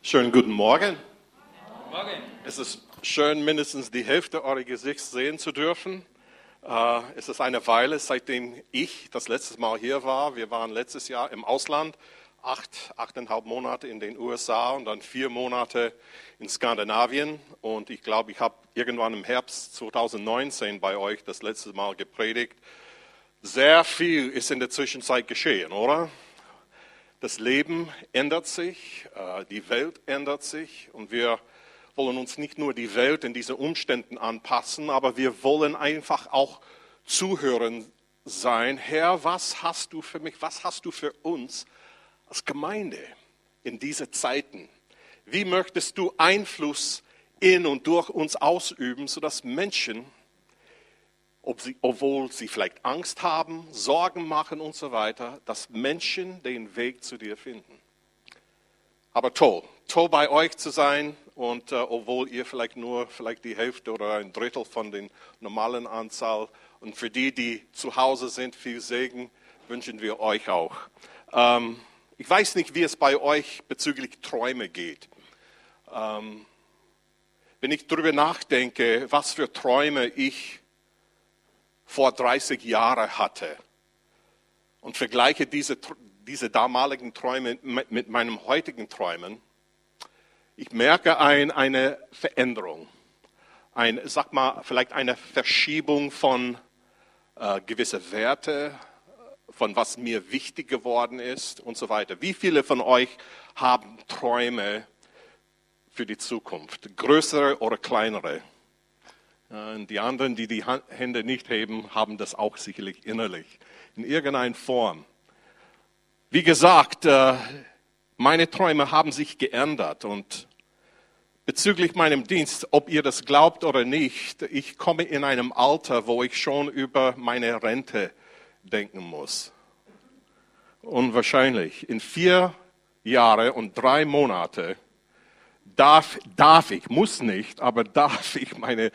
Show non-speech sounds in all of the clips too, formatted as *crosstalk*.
Schönen guten Morgen. Morgen. Es ist schön, mindestens die Hälfte eurer Gesichts sehen zu dürfen. Äh, es ist eine Weile, seitdem ich das letzte Mal hier war. Wir waren letztes Jahr im Ausland, acht, achteinhalb Monate in den USA und dann vier Monate in Skandinavien. Und ich glaube, ich habe irgendwann im Herbst 2019 bei euch das letzte Mal gepredigt. Sehr viel ist in der Zwischenzeit geschehen, oder? Das Leben ändert sich, äh, die Welt ändert sich und wir wollen uns nicht nur die Welt in diesen Umständen anpassen, aber wir wollen einfach auch zuhören sein. Herr, was hast du für mich, was hast du für uns als Gemeinde in diese Zeiten? Wie möchtest du Einfluss in und durch uns ausüben, sodass Menschen sie, obwohl sie vielleicht Angst haben, Sorgen machen und so weiter, dass Menschen den Weg zu dir finden. Aber toll, toll bei euch zu sein und äh, obwohl ihr vielleicht nur vielleicht die Hälfte oder ein Drittel von den normalen Anzahl und für die, die zu Hause sind, viel Segen wünschen wir euch auch. Ähm, ich weiß nicht, wie es bei euch bezüglich Träume geht. Ähm, wenn ich darüber nachdenke, was für Träume ich vor 30 Jahren hatte und vergleiche diese, diese damaligen Träume mit, meinem heutigen Träumen, ich merke ein, eine Veränderung, ein, sag mal, vielleicht eine Verschiebung von äh, gewisse Werte, von was mir wichtig geworden ist und so weiter. Wie viele von euch haben Träume für die Zukunft, größere oder kleinere? Und die anderen, die die Hände nicht heben, haben das auch sicherlich innerlich, in irgendeiner Form. Wie gesagt, äh, meine Träume haben sich geändert und bezüglich meinem Dienst, ob ihr das glaubt oder nicht, ich komme in einem Alter, wo ich schon über meine Rente denken muss. Unwahrscheinlich. In vier Jahre und drei Monate darf, darf ich, muss nicht, aber darf ich meine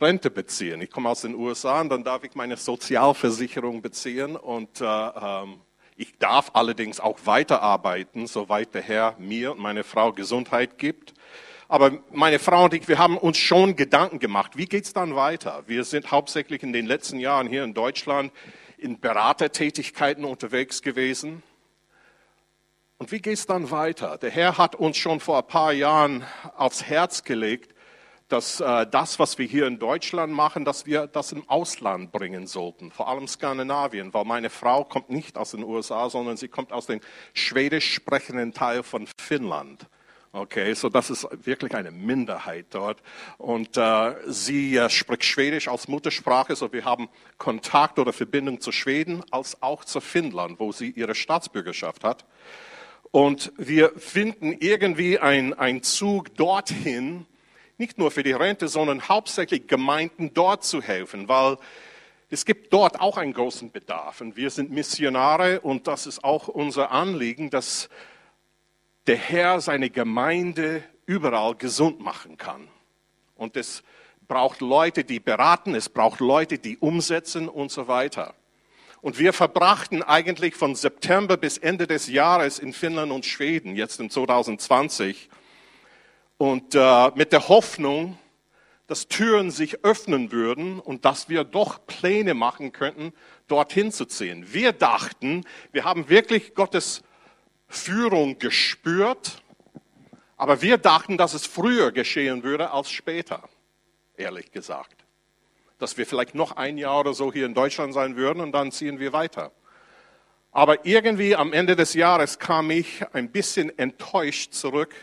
Rente beziehen. Ich komme aus den USA und dann darf ich meine Sozialversicherung beziehen und äh, ähm, ich darf allerdings auch weiterarbeiten, soweit der Herr mir und meine Frau Gesundheit gibt. Aber meine Frau und ich, wir haben uns schon Gedanken gemacht, wie geht's dann weiter? Wir sind hauptsächlich in den letzten Jahren hier in Deutschland in Beratertätigkeiten unterwegs gewesen. Und wie geht es dann weiter? Der Herr hat uns schon vor ein paar Jahren aufs Herz gelegt, dass äh, das, was wir hier in Deutschland machen, dass wir das im Ausland bringen sollten, vor allem Skandinavien, weil meine Frau kommt nicht aus den USA, sondern sie kommt aus dem schwedisch sprechenden Teil von Finnland. Okay, so das ist wirklich eine Minderheit dort. Und äh, sie äh, spricht Schwedisch als Muttersprache, so wir haben Kontakt oder Verbindung zu Schweden als auch zu Finnland, wo sie ihre Staatsbürgerschaft hat. Und wir finden irgendwie einen Zug dorthin, nicht nur für die Rente, sondern hauptsächlich Gemeinden dort zu helfen, weil es gibt dort auch einen großen Bedarf. Und wir sind Missionare und das ist auch unser Anliegen, dass der Herr seine Gemeinde überall gesund machen kann. Und es braucht Leute, die beraten, es braucht Leute, die umsetzen und so weiter. Und wir verbrachten eigentlich von September bis Ende des Jahres in Finnland und Schweden, jetzt in 2020. Und äh, mit der Hoffnung, dass Türen sich öffnen würden und dass wir doch Pläne machen könnten, dorthin zu ziehen. Wir dachten, wir haben wirklich Gottes Führung gespürt, aber wir dachten, dass es früher geschehen würde als später, ehrlich gesagt dass wir vielleicht noch ein Jahr oder so hier in Deutschland sein würden und dann ziehen wir weiter. Aber irgendwie am Ende des Jahres kam ich ein bisschen enttäuscht zurück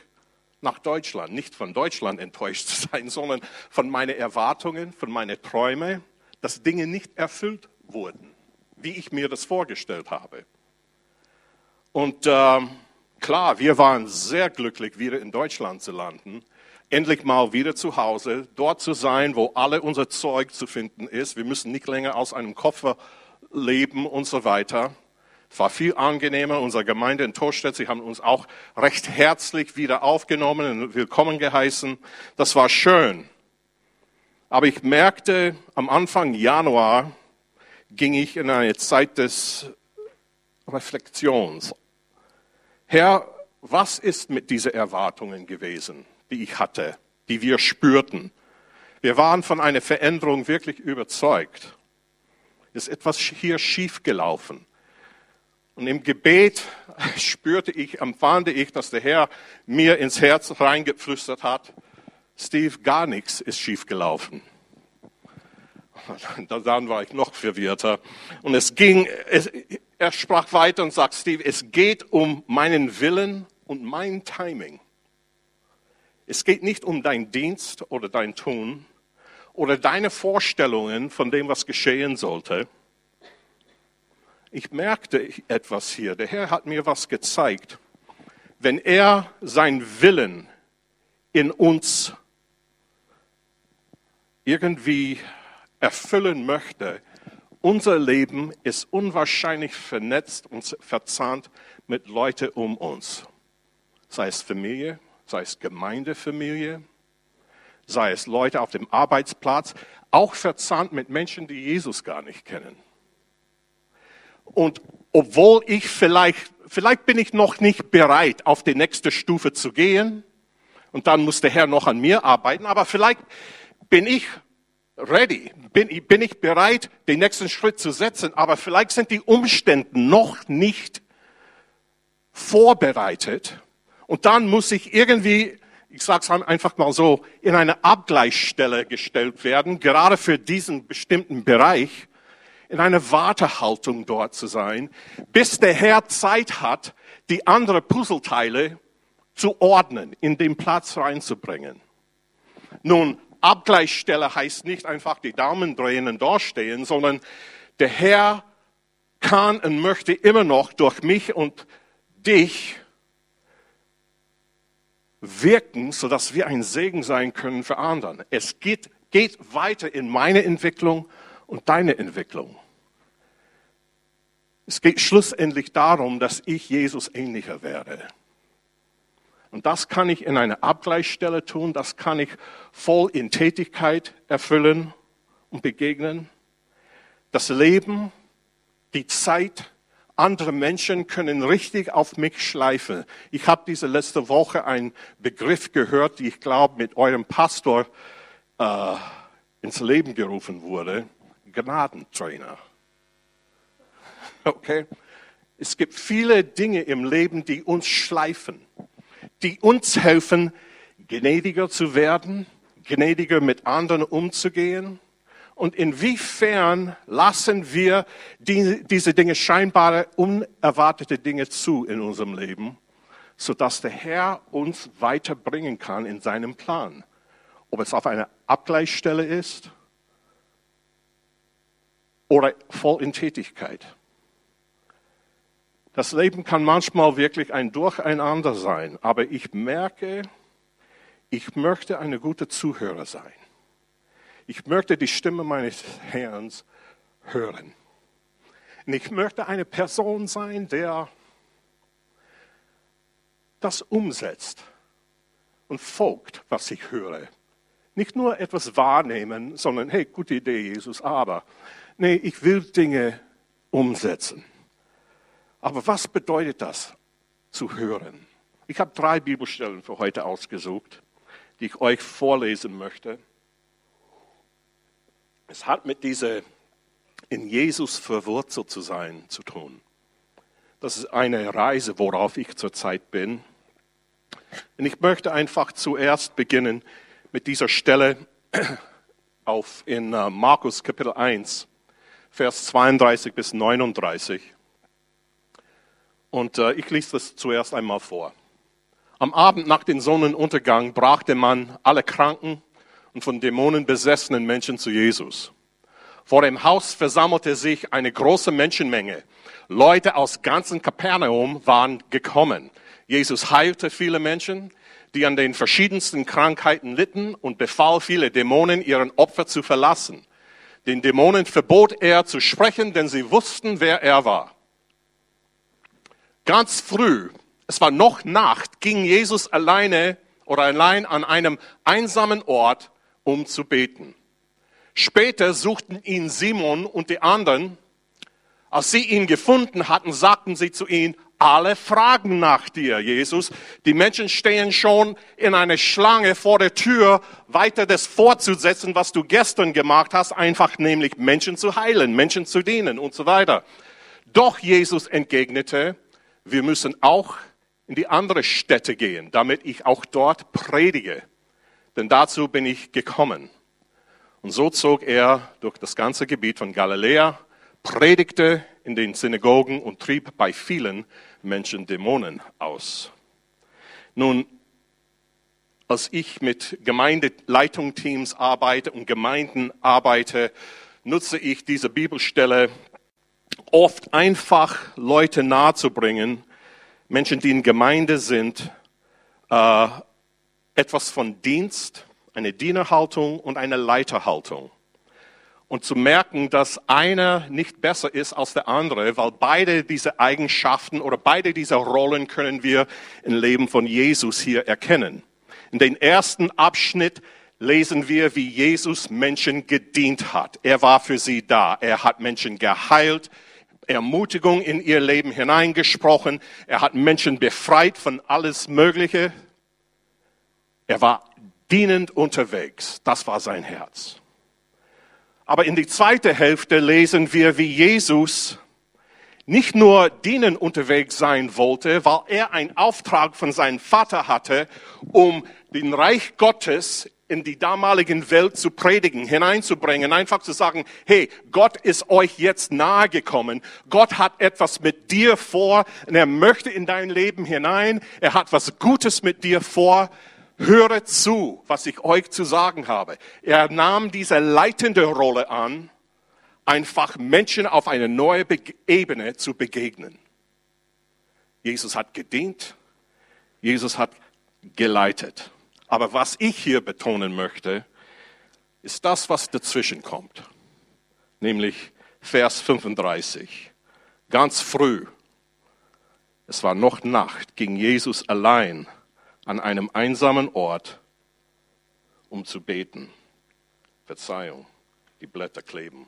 nach Deutschland. Nicht von Deutschland enttäuscht zu sein, sondern von meinen Erwartungen, von meinen Träumen, dass Dinge nicht erfüllt wurden, wie ich mir das vorgestellt habe. Und äh, klar, wir waren sehr glücklich, wieder in Deutschland zu landen endlich mal wieder zu Hause, dort zu sein, wo alle unser Zeug zu finden ist. Wir müssen nicht länger aus einem Koffer leben und so weiter. Es war viel angenehmer. Unsere Gemeinde in Torstedt, sie haben uns auch recht herzlich wieder aufgenommen und willkommen geheißen. Das war schön. Aber ich merkte, am Anfang Januar ging ich in eine Zeit des Reflektions. Herr, was ist mit diesen Erwartungen gewesen, die ich hatte, die wir spürten? Wir waren von einer Veränderung wirklich überzeugt. Ist etwas hier schiefgelaufen. Und im Gebet *laughs* spürte ich, empfand ich, dass der Herr mir ins Herz reingeflüstert hat, Steve, gar nichts ist schiefgelaufen. Dann war ich noch verwirrter. Und es ging, es, er sprach weiter und sagt, Steve, es geht um meinen Willen und mein Timing. Es geht nicht um dein Dienst oder dein Tun oder deine Vorstellungen von dem, was geschehen sollte ich merkte etwas hier. Der Herr hat mir was gezeigt. Wenn er sein Willen in uns irgendwie erfüllen möchte, unser Leben ist unwahrscheinlich vernetzt und verzahnt mit Leuten um uns. Sei es Familie, sei es Gemeindefamilie, sei es Leute auf dem Arbeitsplatz, auch verzahnt mit Menschen, die Jesus gar nicht kennen. Und obwohl ich vielleicht, vielleicht bin ich noch nicht bereit, auf die nächste Stufe zu gehen, und dann muss der Herr noch an mir arbeiten, aber vielleicht bin ich ready, bin, bin ich bereit, den nächsten Schritt zu setzen, aber vielleicht sind die Umstände noch nicht vorbereitet. Und dann muss ich irgendwie, ich sage es einfach mal so, in eine Abgleichsstelle gestellt werden, gerade für diesen bestimmten Bereich in einer Wartehaltung dort zu sein, bis der Herr Zeit hat, die anderen Puzzleteile zu ordnen, in den Platz reinzubringen. Nun, Abgleichsstelle heißt nicht einfach die Daumen drehen und durchstehen, sondern der Herr kann und möchte immer noch durch mich und dich wirken, sodass wir ein Segen sein können für anderen. Es geht, geht weiter in meine Entwicklung und deine Entwicklung. Es geht schlussendlich darum, dass ich Jesus ähnlicher werde. Und das kann ich in einer Abgleichsstelle tun, das kann ich voll in Tätigkeit erfüllen und begegnen. Das Leben, die Zeit, andere Menschen können richtig auf mich schleifen. Ich habe diese letzte Woche einen Begriff gehört, die ich glaube mit eurem Pastor äh, ins Leben gerufen wurde. Gnadentrainer. Okay? Es gibt viele Dinge im Leben, die uns schleifen, die uns helfen, gnädiger zu werden, gnädiger mit anderen umzugehen. Und inwiefern lassen wir die, diese Dinge, scheinbare, unerwartete Dinge zu in unserem Leben, sodass der Herr uns weiterbringen kann in seinem Plan. Ob es auf einer Abgleichsstelle ist oder voll in Tätigkeit. Das Leben kann manchmal wirklich ein Durcheinander sein, aber ich merke, ich möchte eine gute Zuhörer sein. Ich möchte die Stimme meines Herrn hören. Und ich möchte eine Person sein, der das umsetzt und folgt, was ich höre. Nicht nur etwas wahrnehmen, sondern, hey, gute Idee, Jesus, aber, nee, ich will Dinge umsetzen. Aber was bedeutet das, zu hören? Ich habe drei Bibelstellen für heute ausgesucht, die ich euch vorlesen möchte. Es hat mit dieser in Jesus verwurzelt zu sein zu tun. Das ist eine Reise, worauf ich zurzeit bin. Und ich möchte einfach zuerst beginnen mit dieser Stelle *clears throat* auf in äh, Markus Kapitel 1, Vers 32 bis 39. Und äh, ich lese das zuerst einmal vor. Am Abend nach dem Sonnenuntergang brachte man alle kranken und von Dämonen besessenen Menschen zu Jesus. Vor dem Haus versammelte sich eine große Menschenmenge. Leute aus ganzen Kapernaum waren gekommen. Jesus heilte viele Menschen, die an den verschiedensten Krankheiten litten und befahl viele Dämonen, ihren Opfer zu verlassen. Den Dämonen verbot er zu sprechen, denn sie wussten, wer er war. Ganz früh, es war noch Nacht, ging Jesus alleine oder allein an einem einsamen Ort, um zu beten. Später suchten ihn Simon und die anderen, Als sie ihn gefunden hatten, sagten sie zu ihm, alle fragen nach dir, Jesus. Die Menschen stehen schon in einer Schlange vor der Tür, weiter das fortzusetzen, was du gestern gemacht hast, einfach nämlich Menschen zu heilen, Menschen zu dienen und so weiter. Doch Jesus entgegnete, wir müssen auch in die andere Städte gehen, damit ich auch dort predige. Denn dazu bin ich gekommen. Und so zog er durch das ganze Gebiet von Galiläa, predigte in den Synagogen und trieb bei vielen Menschen Dämonen aus. Nun, als ich mit Gemeindeleitungsteams arbeite und Gemeinden arbeite, nutze ich diese Bibelstelle oft einfach Leute nahezubringen, Menschen, die in Gemeinde sind, äh, etwas von Dienst, eine Dienerhaltung und eine Leiterhaltung und zu merken, dass einer nicht besser ist als der andere, weil beide diese Eigenschaften oder beide diese Rollen können wir im Leben von Jesus hier erkennen. In den ersten Abschnitt lesen wir, wie Jesus Menschen gedient hat. Er war für sie da. Er hat Menschen geheilt, Ermutigung in ihr Leben hineingesprochen. Er hat Menschen befreit von alles Mögliche. Er war dienend unterwegs. Das war sein Herz. Aber in die zweite Hälfte lesen wir, wie Jesus nicht nur dienen unterwegs sein wollte, weil er einen Auftrag von seinem Vater hatte, um den Reich Gottes in die damaligen Welt zu predigen, hineinzubringen, einfach zu sagen, hey, Gott ist euch jetzt nahegekommen. Gott hat etwas mit dir vor und er möchte in dein Leben hinein. Er hat was Gutes mit dir vor höre zu, was ich euch zu sagen habe. Er nahm diese leitende Rolle an, einfach Menschen auf eine neue Ebene zu begegnen. Jesus hat gedient, Jesus hat geleitet. Aber was ich hier betonen möchte, ist das, was dazwischen kommt. Nämlich Vers 35. Ganz früh, es war noch Nacht, ging Jesus allein an einem einsamen Ort, um zu beten. Verzeihung, die Blätter kleben.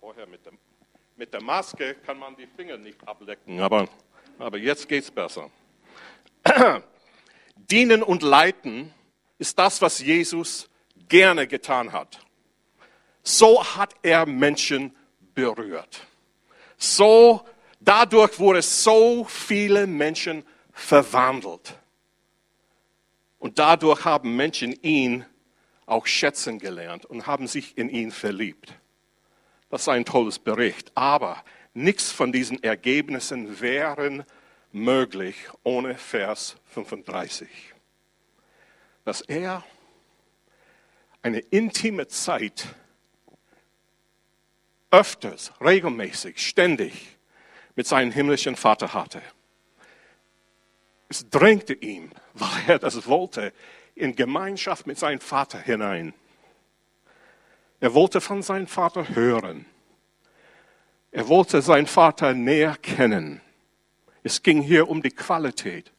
Vorher mit der, mit der Maske kann man die Finger nicht ablecken, aber, aber jetzt geht's besser. *clears throat* Dienen und leiten ist das, was Jesus gerne getan hat. So hat er Menschen berührt. So Dadurch wurde so viele Menschen verwandelt. Und dadurch haben Menschen ihn auch schätzen gelernt und haben sich in ihn verliebt. Das ist ein tolles Bericht. Aber nichts von diesen Ergebnissen wären möglich ohne Vers 35. Dass er eine intime Zeit öfters, regelmäßig, ständig mit seinem himmlischen Vater hatte. Es drängte ihm, *laughs* weil er das wollte, in Gemeinschaft mit seinem Vater hinein. Er wollte von seinem Vater hören. Er wollte seinen Vater näher kennen. Es ging hier um die Qualität,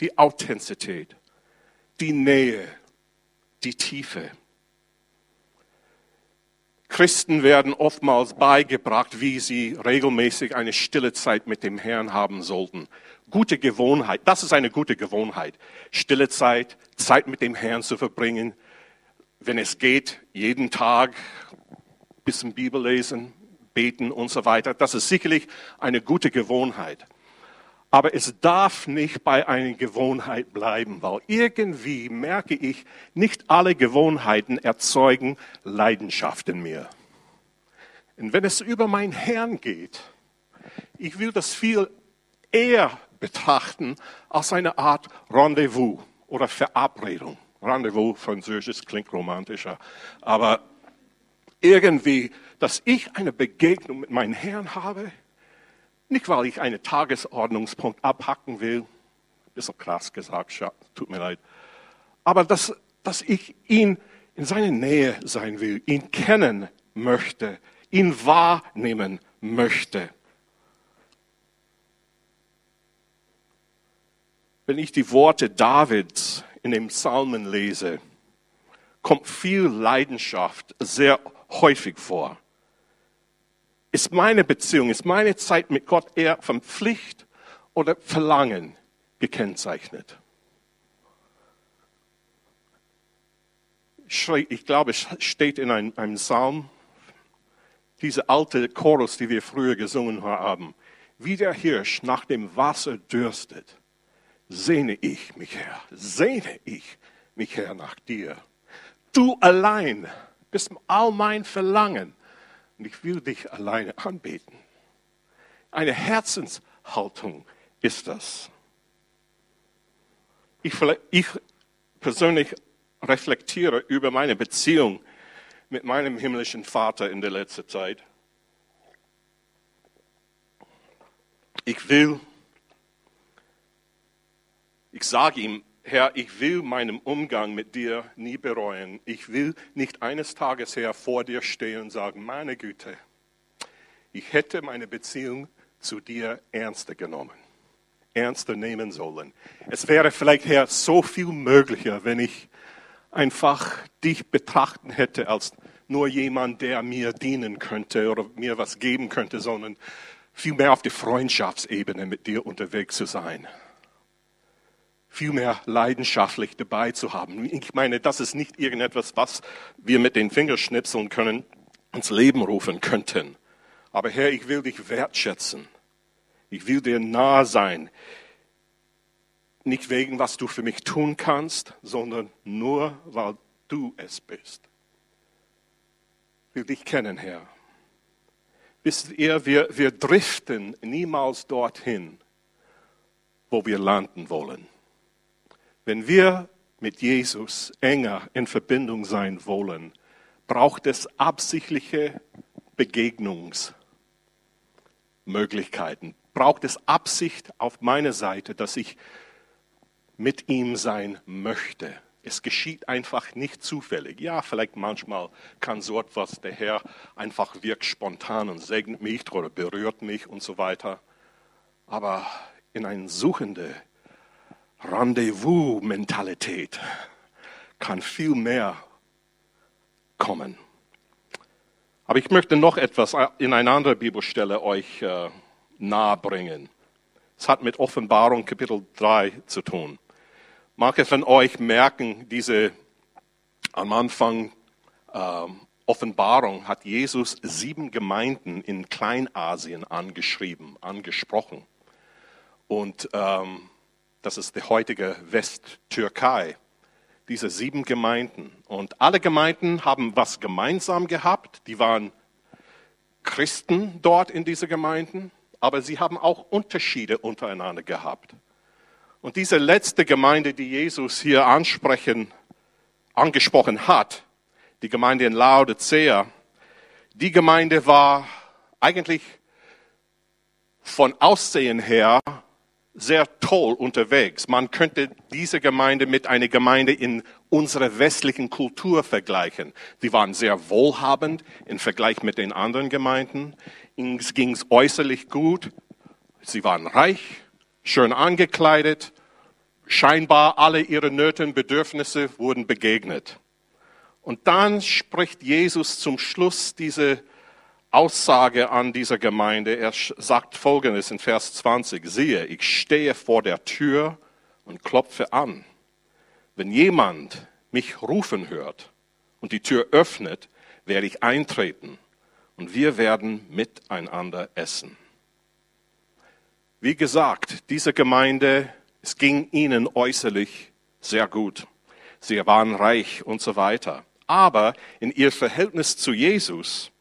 die Authentizität, die Nähe, die Tiefe. Christen werden oftmals beigebracht, wie sie regelmäßig eine stille Zeit mit dem Herrn haben sollten. Gute Gewohnheit, das ist eine gute Gewohnheit. Stille Zeit, Zeit mit dem Herrn zu verbringen. Wenn es geht, jeden Tag bisschen Bibel lesen, beten und so weiter. Das ist sicherlich eine gute Gewohnheit. Aber es darf nicht bei einer Gewohnheit bleiben, weil irgendwie merke ich, nicht alle Gewohnheiten erzeugen Leidenschaft in mir. Und wenn es über meinen Herrn geht, ich will das viel eher betrachten als eine Art Rendezvous oder Verabredung. Rendezvous, französisch, klingt romantischer. Aber irgendwie, dass ich eine Begegnung mit meinem Herrn habe, nicht, weil ich einen Tagesordnungspunkt abhacken will, so krass gesagt, tut mir leid, aber dass, dass ich ihn in seiner Nähe sein will, ihn kennen möchte, ihn wahrnehmen möchte. Wenn ich die Worte Davids in den Psalmen lese, kommt viel Leidenschaft sehr häufig vor. Ist meine Beziehung, ist meine Zeit mit Gott eher von Pflicht oder Verlangen gekennzeichnet? Ich glaube, es steht in einem, Psalm, diese alte Chorus, die wir früher gesungen haben. Wie der Hirsch nach dem Wasser dürstet, sehne ich mich her, sehne ich mich her nach dir. Du allein bist all mein Verlangen und ich will dich alleine anbeten. Eine Herzenshaltung ist das. Ich, ich persönlich reflektiere über meine Beziehung mit meinem himmlischen Vater in der letzten Zeit. Ich will, ich sage ihm, Herr, ich will meinen Umgang mit dir nie bereuen. Ich will nicht eines Tages, Herr, vor dir stehen und sagen, meine Güte, ich hätte meine Beziehung zu dir ernster genommen, ernster nehmen sollen. Es wäre vielleicht, Herr, so viel möglicher, wenn ich einfach dich betrachten hätte als nur jemand, der mir dienen könnte oder mir was geben könnte, sondern vielmehr auf der Freundschaftsebene mit dir unterwegs zu sein. Vielmehr leidenschaftlich dabei zu haben. Ich meine, das ist nicht irgendetwas, was wir mit den Fingern schnipseln können, ins Leben rufen könnten. Aber Herr, ich will dich wertschätzen. Ich will dir nahe sein. Nicht wegen, was du für mich tun kannst, sondern nur, weil du es bist. Ich will dich kennen, Herr. Wisst ihr, wir, wir driften niemals dorthin, wo wir landen wollen. Wenn wir mit Jesus enger in Verbindung sein wollen, braucht es absichtliche Begegnungsmöglichkeiten. Braucht es Absicht auf meiner Seite, dass ich mit ihm sein möchte. Es geschieht einfach nicht zufällig. Ja, vielleicht manchmal kann so etwas der Herr einfach wirkt spontan und segnet mich oder berührt mich und so weiter. Aber in eine suchende Rendezvous-Mentalität kann viel mehr kommen. Aber ich möchte noch etwas in einer anderen Bibelstelle euch äh, nahebringen. Es hat mit Offenbarung Kapitel 3 zu tun. Manche von euch merken diese am Anfang ähm, Offenbarung hat Jesus sieben Gemeinden in Kleinasien angeschrieben, angesprochen. Und ähm, das ist die heutige Westtürkei. Diese sieben Gemeinden. Und alle Gemeinden haben was gemeinsam gehabt. Die waren Christen dort in diese Gemeinden, aber sie haben auch Unterschiede untereinander gehabt. Und diese letzte Gemeinde, die Jesus hier ansprechen, angesprochen hat, die Gemeinde in Laodicea, die Gemeinde war eigentlich von Aussehen her sehr toll unterwegs. Man könnte diese Gemeinde mit einer Gemeinde in unserer westlichen Kultur vergleichen. Sie waren sehr wohlhabend im Vergleich mit den anderen Gemeinden. Es ging äußerlich gut. Sie waren reich schön angekleidet. Scheinbar alle ihre Nöte und Bedürfnisse wurden begegnet. Und dann spricht Jesus zum Schluss diese Aussage an dieser Gemeinde. Er sagt Folgendes in Vers 20. Siehe, ich stehe vor der Tür und klopfe an. Wenn jemand mich rufen hört und die Tür öffnet, werde ich eintreten und wir werden miteinander essen. Wie gesagt, diese Gemeinde, es ging ihnen äußerlich sehr gut. Sie waren reich und so weiter. Aber in ihr Verhältnis zu Jesus,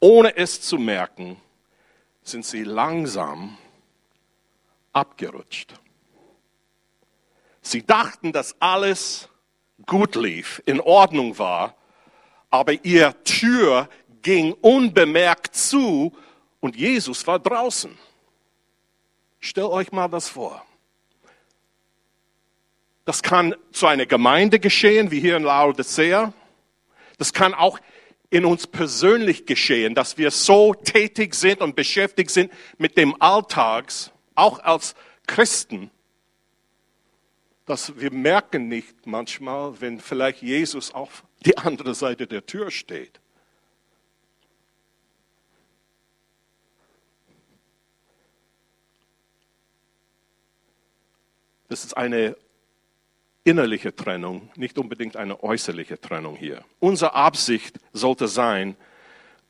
ohne es zu merken, sind sie langsam abgerutscht. Sie dachten, dass alles gut lief, in Ordnung war, aber ihr Tür ging unbemerkt zu und Jesus war draußen. Stellt euch mal das vor. Das kann zu einer Gemeinde geschehen, wie hier in Laodicea. Das kann auch in uns persönlich geschehen, dass wir so tätig sind und beschäftigt sind mit dem Alltags, auch als Christen, dass wir merken nicht manchmal, wenn vielleicht Jesus auf die andere Seite der Tür steht. Das ist eine innerliche Trennung, nicht unbedingt eine äußerliche Trennung hier. Unsere Absicht sollte sein,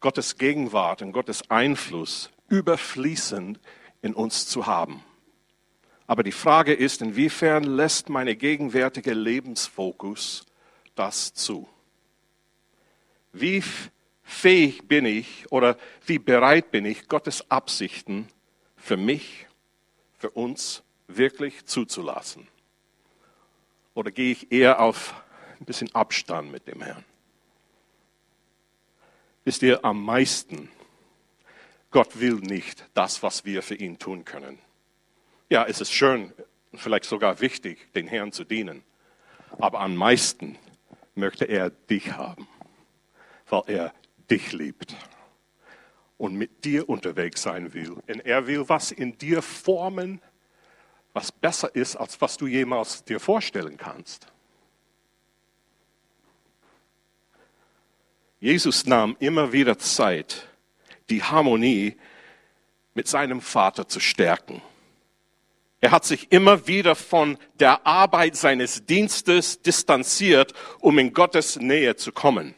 Gottes Gegenwart und Gottes Einfluss überfließend in uns zu haben. Aber die Frage ist, inwiefern lässt meine gegenwärtige Lebensfokus das zu? Wie fähig bin ich oder wie bereit bin ich, Gottes Absichten für mich, für uns wirklich zuzulassen? Oder gehe ich eher auf ein bisschen Abstand mit dem Herrn? Wisst ihr, am meisten, Gott will nicht das, was wir für ihn tun können. Ja, es ist schön, vielleicht sogar wichtig, den Herrn zu dienen. Aber am meisten möchte er dich haben, weil er dich liebt und mit dir unterwegs sein will. Und er will was in dir formen, was besser ist, als was du jemals dir vorstellen kannst. Jesus nahm immer wieder Zeit, die Harmonie mit seinem Vater zu stärken. Er hat sich immer wieder von der Arbeit seines Dienstes distanziert, um in Gottes Nähe zu kommen,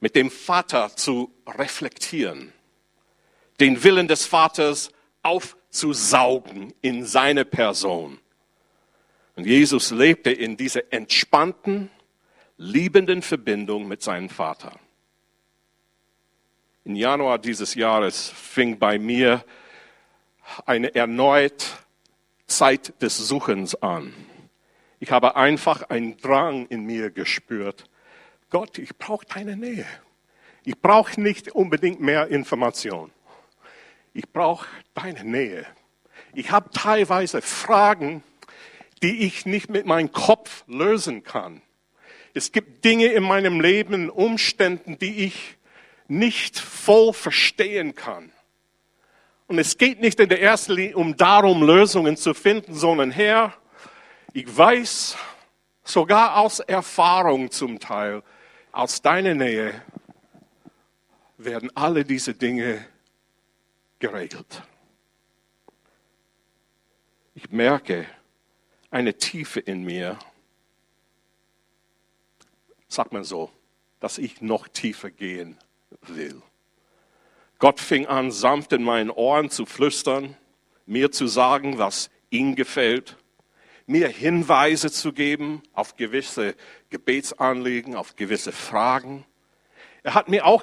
mit dem Vater zu reflektieren, den Willen des Vaters aufzusaugen in seine Person. Und Jesus lebte in dieser entspannten, liebenden Verbindung mit seinem Vater. Im Januar dieses Jahres fing bei mir eine erneut Zeit des Suchens an. Ich habe einfach einen Drang in mir gespürt. Gott, ich brauche deine Nähe. Ich brauche nicht unbedingt mehr Information. Ich brauche deine Nähe. Ich habe teilweise Fragen, die ich nicht mit meinem Kopf lösen kann. Es gibt Dinge in meinem Leben, Umständen, die ich nicht voll verstehen kann. Und es geht nicht in der ersten Linie um darum, Lösungen zu finden, sondern Herr, ich weiß sogar aus Erfahrung zum Teil, aus deiner Nähe werden alle diese Dinge geregelt. Ich merke eine Tiefe in mir, sag mal so, dass ich noch tiefer gehen will. Gott fing an, sanft in meinen Ohren zu flüstern, mir zu sagen, was ihm gefällt, mir Hinweise zu geben auf gewisse Gebetsanliegen, auf gewisse Fragen. Er hat mir auch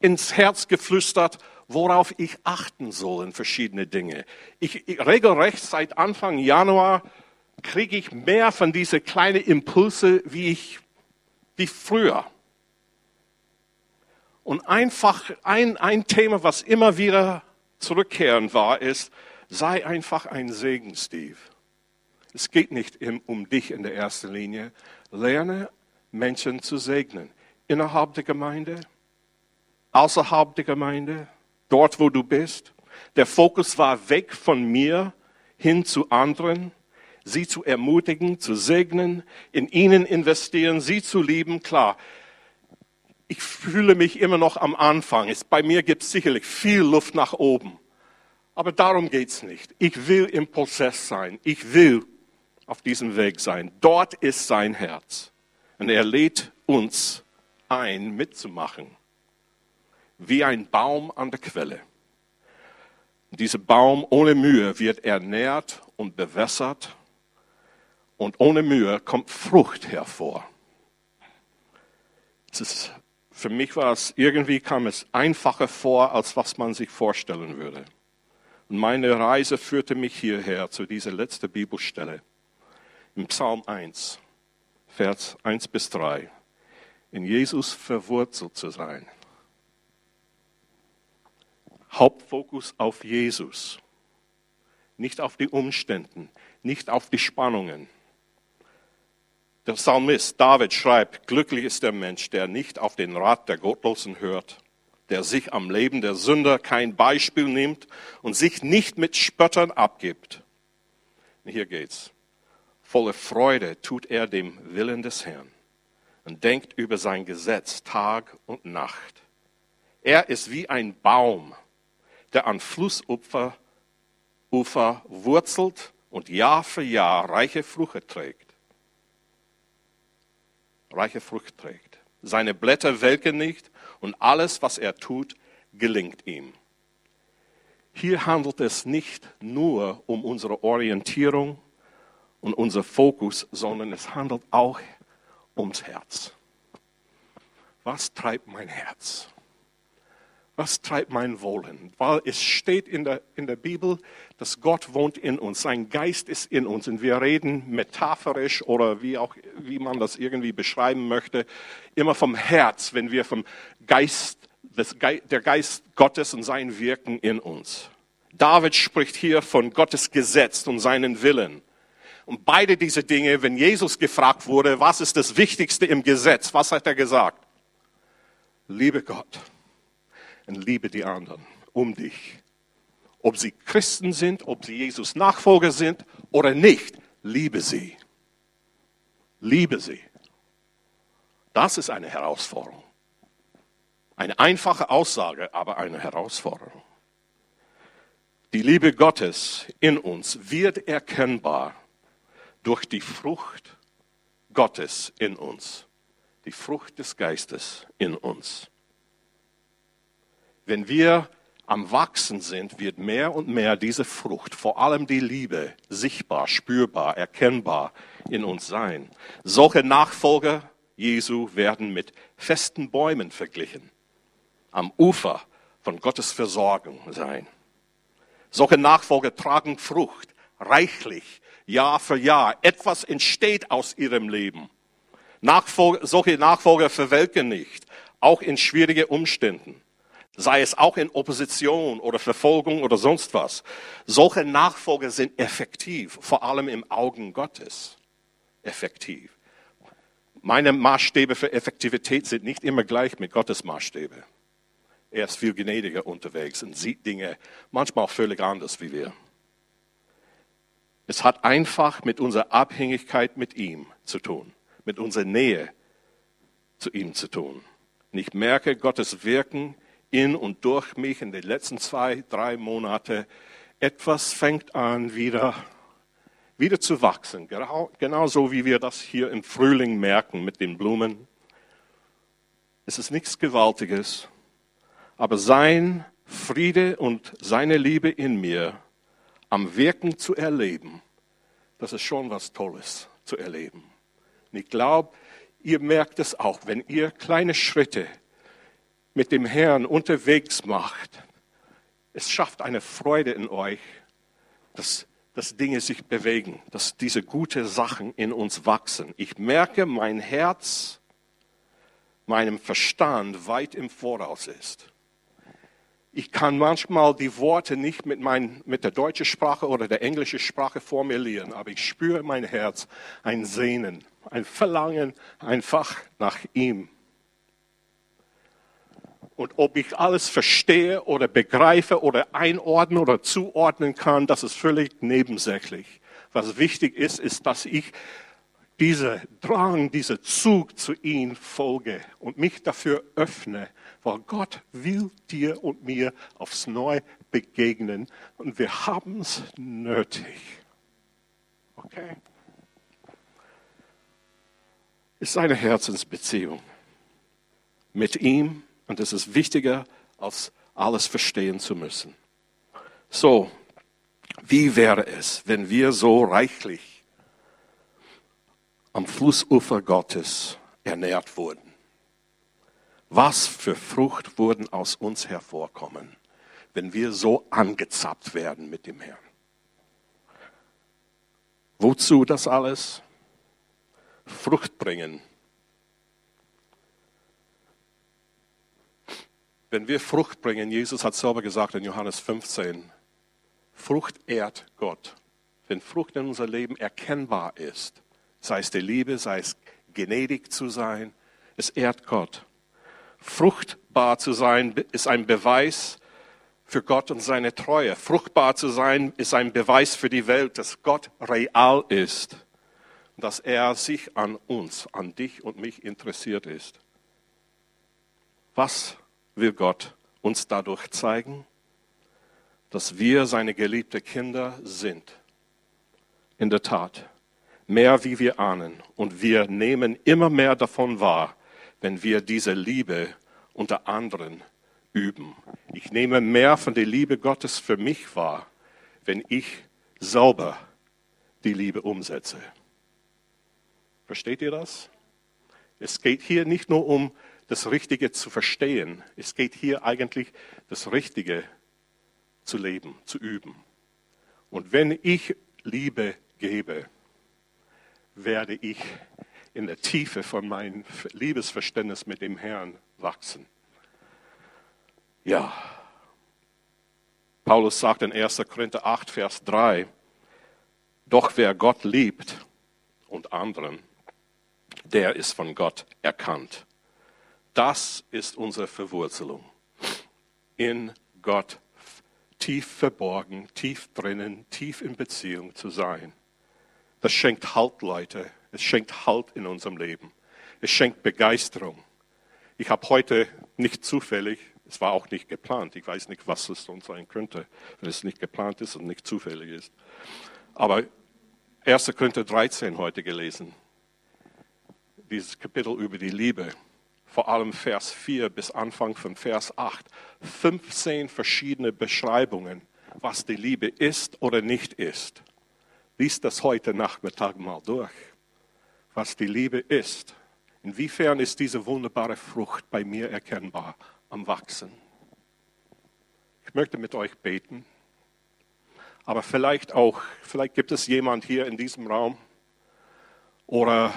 ins Herz geflüstert, worauf ich achten soll in verschiedene Dinge. Ich, ich regelrecht seit Anfang Januar kriege ich mehr von diesen kleinen Impulse, wie ich wie früher. Und einfach ein, ein Thema, was immer wieder zurückkehrend war, ist, sei einfach ein Segen, Steve. Es geht nicht um dich in der ersten Linie. Lerne Menschen zu segnen. Innerhalb der Gemeinde, außerhalb der Gemeinde, dort, wo du bist. Der Fokus war weg von mir hin zu anderen, sie zu ermutigen, zu segnen, in ihnen investieren, sie zu lieben. Klar, ich fühle mich immer noch am Anfang. bei mir gibt es sicherlich viel Luft nach oben. Aber darum geht es nicht. Ich will im Prozess sein. Ich will auf diesem Weg sein. Dort ist sein Herz. Und er lädt uns ein, mitzumachen. Wie ein Baum an der Quelle. Dieser Baum ohne Mühe wird ernährt und bewässert. Und ohne Mühe kommt Frucht hervor. Ist für mich war es, irgendwie kam es einfacher vor, als was man sich vorstellen würde. Und meine Reise führte mich hierher, zu dieser letzten Bibelstelle. Im Psalm 1, Vers 1 bis 3. In Jesus verwurzelt zu sein. Hauptfokus auf Jesus. Nicht auf die Umstände, nicht auf die Spannungen, der Psalmist David schreibt, glücklich ist der Mensch, der nicht auf den Rat der Gottlosen hört, der sich am Leben der Sünder kein Beispiel nimmt und sich nicht mit Spöttern abgibt. Hier geht's. Volle Freude tut er dem Willen des Herrn und denkt über sein Gesetz Tag und Nacht. Er ist wie ein Baum, der an Flussufer Ufer wurzelt und Jahr für Jahr reiche Frucht trägt. Reiche Frucht trägt. Seine Blätter welken nicht und alles, was er tut, gelingt ihm. Hier handelt es nicht nur um unsere Orientierung und unser Fokus, sondern es handelt auch ums Herz. Was treibt mein Herz? Was treibt mein Wollen? Weil es steht in der, in der Bibel, dass Gott wohnt in uns, sein Geist ist in uns. Und wir reden metaphorisch oder wie auch, wie man das irgendwie beschreiben möchte, immer vom Herz, wenn wir vom Geist, des der Geist Gottes und sein Wirken in uns. David spricht hier von Gottes Gesetz und seinen Willen. Und beide diese Dinge, wenn Jesus gefragt wurde, was ist das Wichtigste im Gesetz, was hat er gesagt? Liebe Gott und liebe die anderen um dich. Ob sie Christen sind, ob sie Jesus Nachfolger sind oder nicht, liebe sie. Liebe sie. Das ist eine Herausforderung. Eine einfache Aussage, aber eine Herausforderung. Die Liebe Gottes in uns wird erkennbar durch die Frucht Gottes in uns, die Frucht des Geistes in uns. Wenn wir am Wachsen sind, wird mehr und mehr diese Frucht, vor allem die Liebe, sichtbar, spürbar, erkennbar in uns sein. Solche Nachfolger Jesu werden mit festen Bäumen verglichen, am Ufer von Gottes Versorgung sein. Solche Nachfolger tragen Frucht, reichlich, Jahr für Jahr. Etwas entsteht aus ihrem Leben. Nachfolger, solche Nachfolger verwelken nicht, auch in schwierigen Umständen sei es auch in Opposition oder Verfolgung oder sonst was. Solche Nachfolger sind effektiv, vor allem im Augen Gottes effektiv. Meine Maßstäbe für Effektivität sind nicht immer gleich mit Gottes Maßstäbe. Er ist viel gnädiger unterwegs und sieht Dinge manchmal auch völlig anders wie wir. Es hat einfach mit unserer Abhängigkeit mit ihm zu tun, mit unserer Nähe zu ihm zu tun. Und ich merke Gottes Wirken in und durch mich in den letzten zwei, drei Monaten, etwas fängt an wieder, wieder zu wachsen. Genau, genauso wie wir das hier im Frühling merken mit den Blumen. Es ist nichts Gewaltiges, aber sein Friede und seine Liebe in mir am Wirken zu erleben, das ist schon was Tolles zu erleben. Und ich glaube, ihr merkt es auch, wenn ihr kleine Schritte mit dem Herrn unterwegs macht, es schafft eine Freude in euch, dass, dass Dinge sich bewegen, dass diese guten Sachen in uns wachsen. Ich merke, mein Herz meinem Verstand weit im Voraus ist. Ich kann manchmal die Worte nicht mit, mein, mit der deutschen Sprache oder der englischen Sprache formulieren, aber ich spüre mein Herz ein Sehnen, ein Verlangen einfach nach ihm. Und ob ich alles verstehe oder begreife oder einordnen oder zuordnen kann, das ist völlig nebensächlich. Was wichtig ist, ist, dass ich dieser Drang, dieser Zug zu ihm folge und mich dafür öffne, weil Gott will dir und mir aufs Neue begegnen und wir haben es nötig. Okay? Ist eine Herzensbeziehung mit ihm und es ist wichtiger, als alles verstehen zu müssen. So, wie wäre es, wenn wir so reichlich am Flussufer Gottes ernährt wurden? Was für Frucht würden aus uns hervorkommen, wenn wir so angezappt werden mit dem Herrn? Wozu das alles? Frucht bringen Wenn wir Frucht bringen, Jesus hat selber gesagt in Johannes 15, Frucht ehrt Gott. Wenn Frucht in unser Leben erkennbar ist, sei es die Liebe, sei es gnädig zu sein, es ehrt Gott. Fruchtbar zu sein ist ein Beweis für Gott und seine Treue. Fruchtbar zu sein ist ein Beweis für die Welt, dass Gott real ist, dass er sich an uns, an dich und mich interessiert ist. Was will Gott uns dadurch zeigen, dass wir seine geliebten Kinder sind. in der Tat, mehr wie wir ahnen. Und wir nehmen immer mehr davon wahr, wenn wir diese Liebe unter anderen üben. Ich nehme mehr von der Liebe Gottes für mich wahr, wenn ich sauber die Liebe umsetze. Versteht ihr das? Es geht hier nicht nur um das Richtige zu verstehen, es geht hier eigentlich das Richtige zu leben, zu üben. Und wenn ich Liebe gebe, werde ich in der Tiefe von meinem Liebesverständnis mit dem Herrn wachsen. Ja, Paulus sagt in 1. Korinther 8, Vers 3, doch wer Gott liebt und anderen, der ist von Gott erkannt. Das ist unsere Verwurzelung. In Gott tief verborgen, tief drinnen, tief in Beziehung zu sein. Das schenkt Halt, Leute. Es schenkt Halt in unserem Leben. Es schenkt Begeisterung. Ich habe heute nicht zufällig, es war auch nicht geplant, ich weiß nicht, was es sonst sein könnte, wenn es nicht geplant ist und nicht zufällig ist. Aber 1. Korinther 13 heute gelesen. Dieses Kapitel über die Liebe. Vor allem Vers 4 bis Anfang von Vers 8. 15 verschiedene Beschreibungen, was die Liebe ist oder nicht ist. Lies das heute Nachmittag mal durch. Was die Liebe ist. Inwiefern ist diese wunderbare Frucht bei mir erkennbar am Wachsen? Ich möchte mit euch beten. Aber vielleicht auch, vielleicht gibt es jemand hier in diesem Raum oder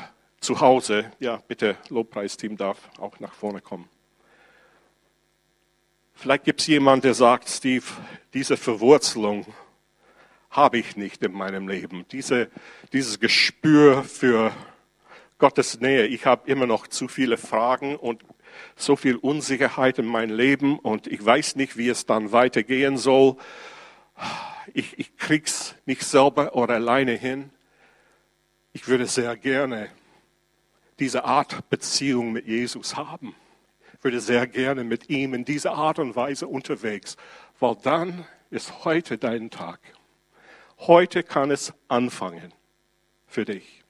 zu Hause. Ja, bitte, Lobpreisteam darf auch nach vorne kommen. Vielleicht gibt es jemand, der sagt, Steve, diese Verwurzelung habe ich nicht in meinem Leben. Diese, dieses Gespür für Gottes Nähe. Ich habe immer noch zu viele Fragen und so viel Unsicherheit in meinem Leben und ich weiß nicht, wie es dann weitergehen soll ich, ich krieg's nicht selber oder alleine hin. Ich würde sehr gerne diese Art Beziehung mit Jesus haben. Ich würde sehr gerne mit ihm in dieser Art und Weise unterwegs, weil dann ist heute dein Tag. Heute kann es anfangen für dich.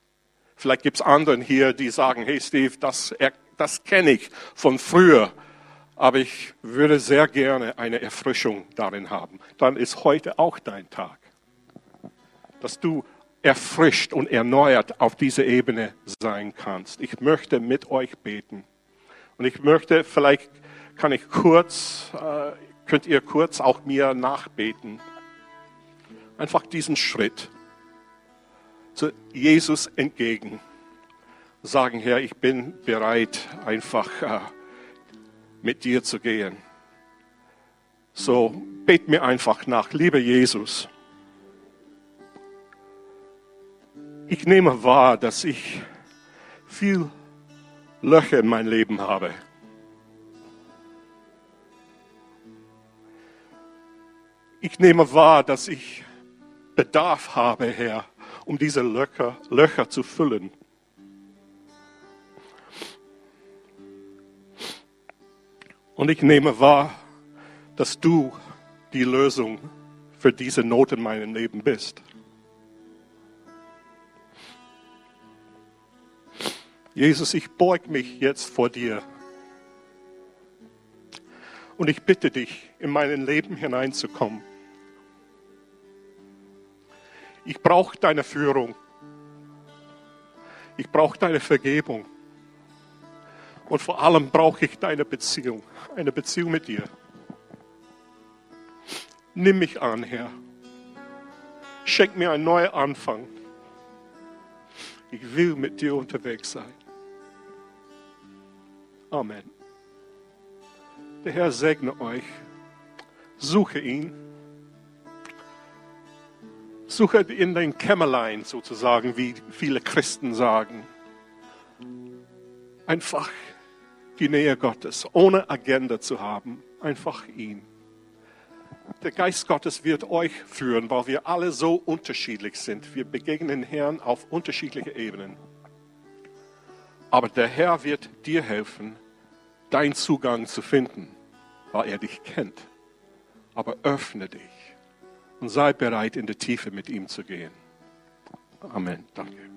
Vielleicht gibt es anderen hier, die sagen, hey Steve, das, das kenne ich von früher aber ich würde sehr gerne eine Erfrischung darin haben. Dann ist heute auch dein Tag, dass du erfrischt und erneuert auf dieser Ebene sein kannst. Ich möchte mit euch beten. Und ich möchte, vielleicht kann ich kurz, äh, könnt ihr kurz auch mir nachbeten. Einfach diesen Schritt zu Jesus entgegen. Sagen, Herr, ich bin bereit, einfach äh, mit dir zu gehen. So bet mir einfach nach, lieber Jesus. Ich nehme wahr, dass ich viel Löcher in mein Leben habe. Ich nehme wahr, dass ich Bedarf habe, Herr, um diese Löcher, Löcher zu füllen. Und ich nehme wahr, dass du die Lösung für diese Not in meinem Leben bist. Jesus, ich beug mich jetzt vor dir. Und ich bitte dich, in mein Leben hineinzukommen. Ich brauche deine Führung. Ich brauche deine Vergebung. Und vor allem brauche ich deine Beziehung, eine Beziehung mit dir. Nimm mich an, Herr. Schenk mir einen neuen Anfang. Ich will mit dir unterwegs sein. Amen. Der Herr segne euch. Suche ihn. Suche in den Kämmerlein sozusagen, wie viele Christen sagen. Einfach die Nähe Gottes, ohne Agenda zu haben, einfach ihn. Der Geist Gottes wird euch führen, weil wir alle so unterschiedlich sind. Wir begegnen Herrn auf unterschiedliche Ebenen. Aber der Herr wird dir helfen, deinen Zugang zu finden, weil er dich kennt. Aber öffne dich und sei bereit, in die Tiefe mit ihm zu gehen. Amen. Danke.